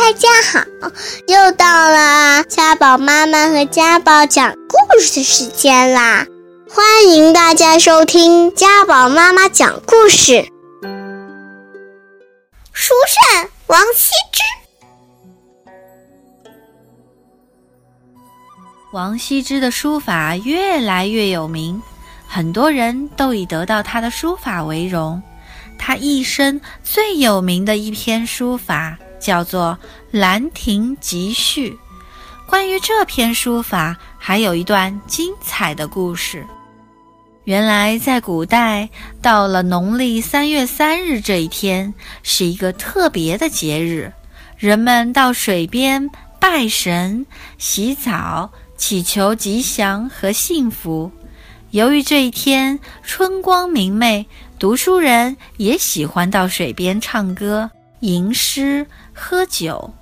大家好，又到了家宝妈妈和家宝讲故事的时间啦！欢迎大家收听家宝妈妈讲故事。书圣王羲之，王羲之的书法越来越有名，很多人都以得到他的书法为荣。他一生最有名的一篇书法。叫做《兰亭集序》。关于这篇书法，还有一段精彩的故事。原来，在古代，到了农历三月三日这一天，是一个特别的节日，人们到水边拜神、洗澡，祈求吉祥和幸福。由于这一天春光明媚，读书人也喜欢到水边唱歌。吟诗喝酒，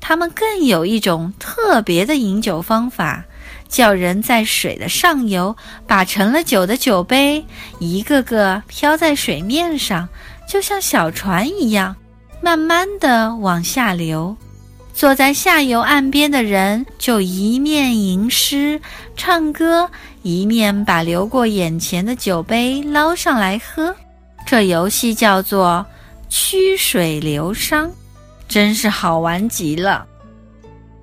他们更有一种特别的饮酒方法，叫人在水的上游把盛了酒的酒杯一个个漂在水面上，就像小船一样，慢慢地往下流。坐在下游岸边的人就一面吟诗唱歌，一面把流过眼前的酒杯捞上来喝。这游戏叫做。曲水流觞，真是好玩极了。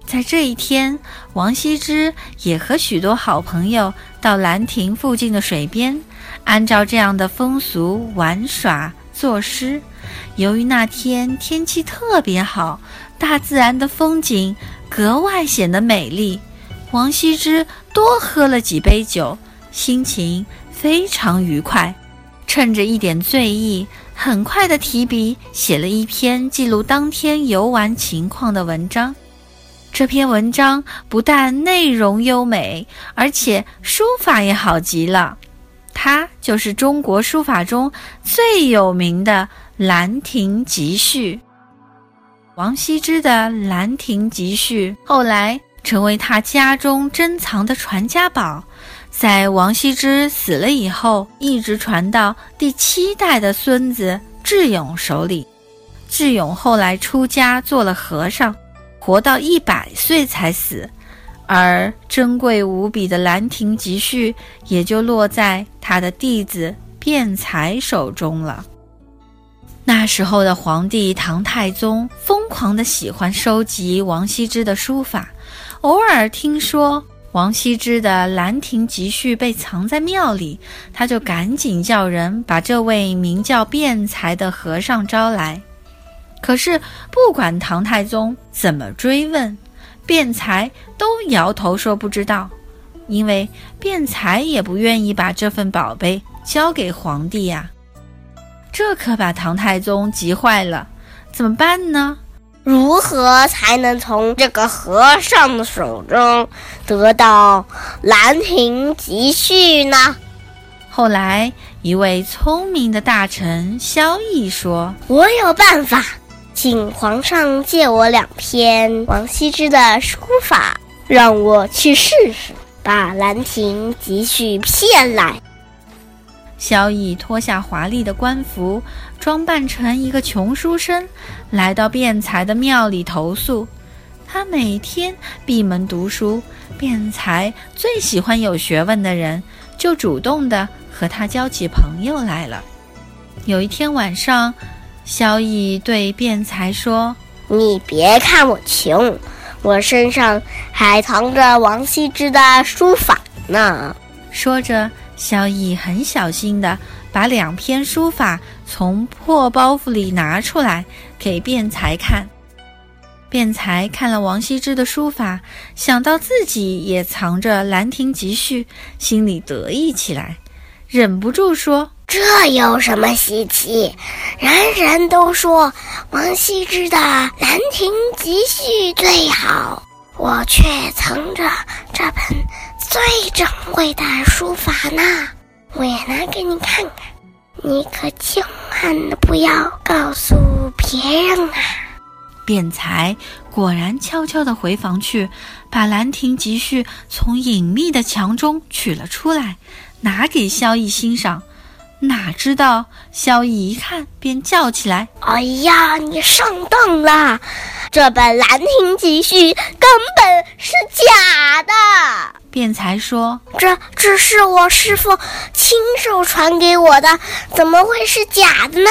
在这一天，王羲之也和许多好朋友到兰亭附近的水边，按照这样的风俗玩耍作诗。由于那天天气特别好，大自然的风景格外显得美丽，王羲之多喝了几杯酒，心情非常愉快。趁着一点醉意，很快的提笔写了一篇记录当天游玩情况的文章。这篇文章不但内容优美，而且书法也好极了。它就是中国书法中最有名的《兰亭集序》。王羲之的《兰亭集序》后来成为他家中珍藏的传家宝。在王羲之死了以后，一直传到第七代的孙子智勇手里。智勇后来出家做了和尚，活到一百岁才死，而珍贵无比的《兰亭集序》也就落在他的弟子辩才手中了。那时候的皇帝唐太宗疯狂地喜欢收集王羲之的书法，偶尔听说。王羲之的《兰亭集序》被藏在庙里，他就赶紧叫人把这位名叫辩才的和尚招来。可是，不管唐太宗怎么追问，辩才都摇头说不知道，因为辩才也不愿意把这份宝贝交给皇帝呀。这可把唐太宗急坏了，怎么办呢？如何才能从这个和尚的手中得到《兰亭集序》呢？后来，一位聪明的大臣萧绎说：“我有办法，请皇上借我两篇王羲之的书法，让我去试试，把《兰亭集序》骗来。”萧逸脱下华丽的官服，装扮成一个穷书生，来到辩才的庙里投宿。他每天闭门读书，辩才最喜欢有学问的人，就主动的和他交起朋友来了。有一天晚上，萧逸对辩才说：“你别看我穷，我身上还藏着王羲之的书法呢。”说着。萧逸很小心地把两篇书法从破包袱里拿出来给辩才看。辩才看了王羲之的书法，想到自己也藏着《兰亭集序》，心里得意起来，忍不住说：“这有什么稀奇？人人都说王羲之的《兰亭集序》最好，我却藏着这本。”最珍贵的书法呢，我也拿给你看看，你可千万不要告诉别人啊！辩才果然悄悄地回房去，把《兰亭集序》从隐秘的墙中取了出来，拿给萧逸欣赏。哪知道萧逸一看便叫起来：“哎呀，你上当了！这本《兰亭集序》根本是假的。辩才说：“这这是我师傅亲手传给我的，怎么会是假的呢？”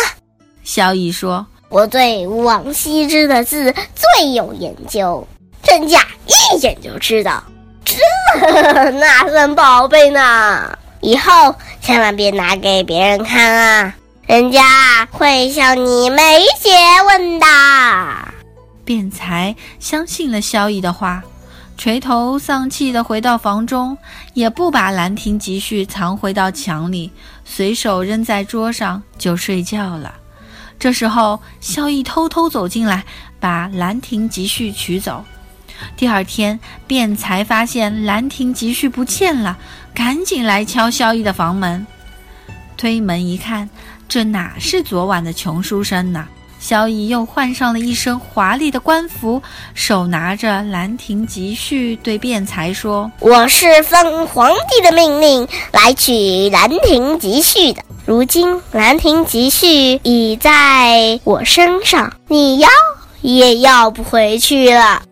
萧逸说：“我对王羲之的字最有研究，真假一眼就知道。这那算宝贝呢？以后千万别拿给别人看啊，人家会笑你没学问的。”辩才相信了萧逸的话，垂头丧气地回到房中，也不把《兰亭集序》藏回到墙里，随手扔在桌上就睡觉了。这时候，萧逸偷偷走进来，把《兰亭集序》取走。第二天，便才发现《兰亭集序》不见了，赶紧来敲萧逸的房门。推门一看，这哪是昨晚的穷书生呢？萧逸又换上了一身华丽的官服，手拿着《兰亭集序》，对辩才说：“我是奉皇帝的命令来取《兰亭集序》的。如今《兰亭集序》已在我身上，你要也要不回去了。”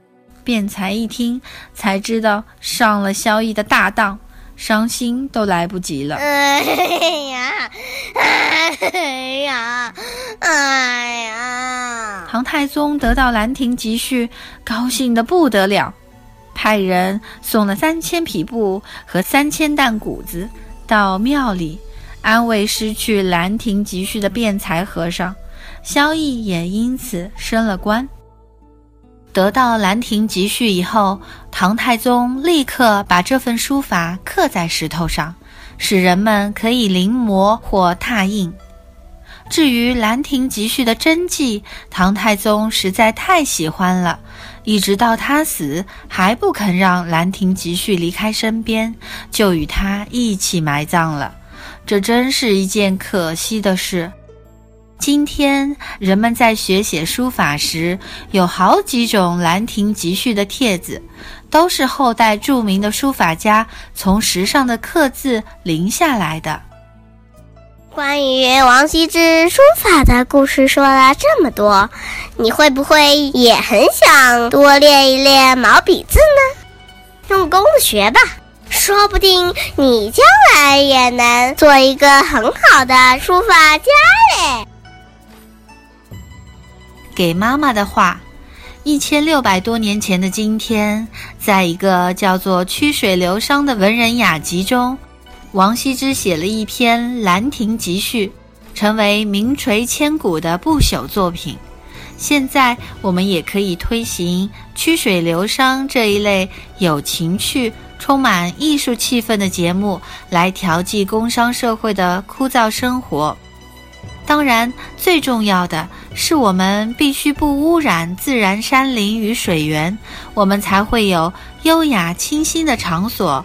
辩才一听，才知道上了萧逸的大当。伤心都来不及了。哎呀，哎呀，哎呀！唐太宗得到《兰亭集序》，高兴得不得了，派人送了三千匹布和三千担谷子到庙里，安慰失去《兰亭集序》的辩才和尚。萧绎也因此升了官。得到《兰亭集序》以后，唐太宗立刻把这份书法刻在石头上，使人们可以临摹或拓印。至于《兰亭集序》的真迹，唐太宗实在太喜欢了，一直到他死还不肯让《兰亭集序》离开身边，就与他一起埋葬了。这真是一件可惜的事。今天人们在学写书法时，有好几种《兰亭集序》的帖子，都是后代著名的书法家从石上的刻字临下来的。关于王羲之书法的故事说了这么多，你会不会也很想多练一练毛笔字呢？用功的学吧，说不定你将来也能做一个很好的书法家嘞。给妈妈的话：一千六百多年前的今天，在一个叫做“曲水流觞”的文人雅集中，王羲之写了一篇《兰亭集序》，成为名垂千古的不朽作品。现在，我们也可以推行“曲水流觞”这一类有情趣、充满艺术气氛的节目，来调剂工商社会的枯燥生活。当然，最重要的是，我们必须不污染自然山林与水源，我们才会有优雅清新的场所。